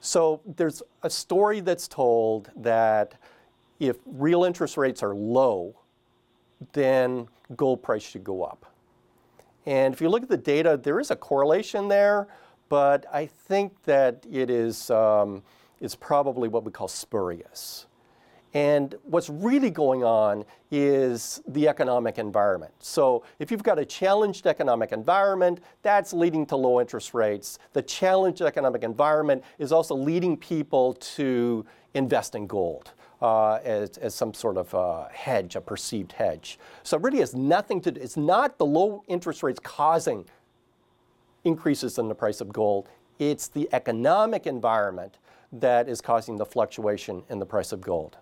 So there's a story that's told that if real interest rates are low, then gold price should go up. And if you look at the data, there is a correlation there, but I think that it is um, it's probably what we call spurious. And what's really going on is the economic environment. So, if you've got a challenged economic environment, that's leading to low interest rates. The challenged economic environment is also leading people to invest in gold. Uh, as, as, some sort of uh, hedge, a perceived hedge. So it really has nothing to do, it's not the low interest rates causing increases in the price of gold, it's the economic environment that is causing the fluctuation in the price of gold.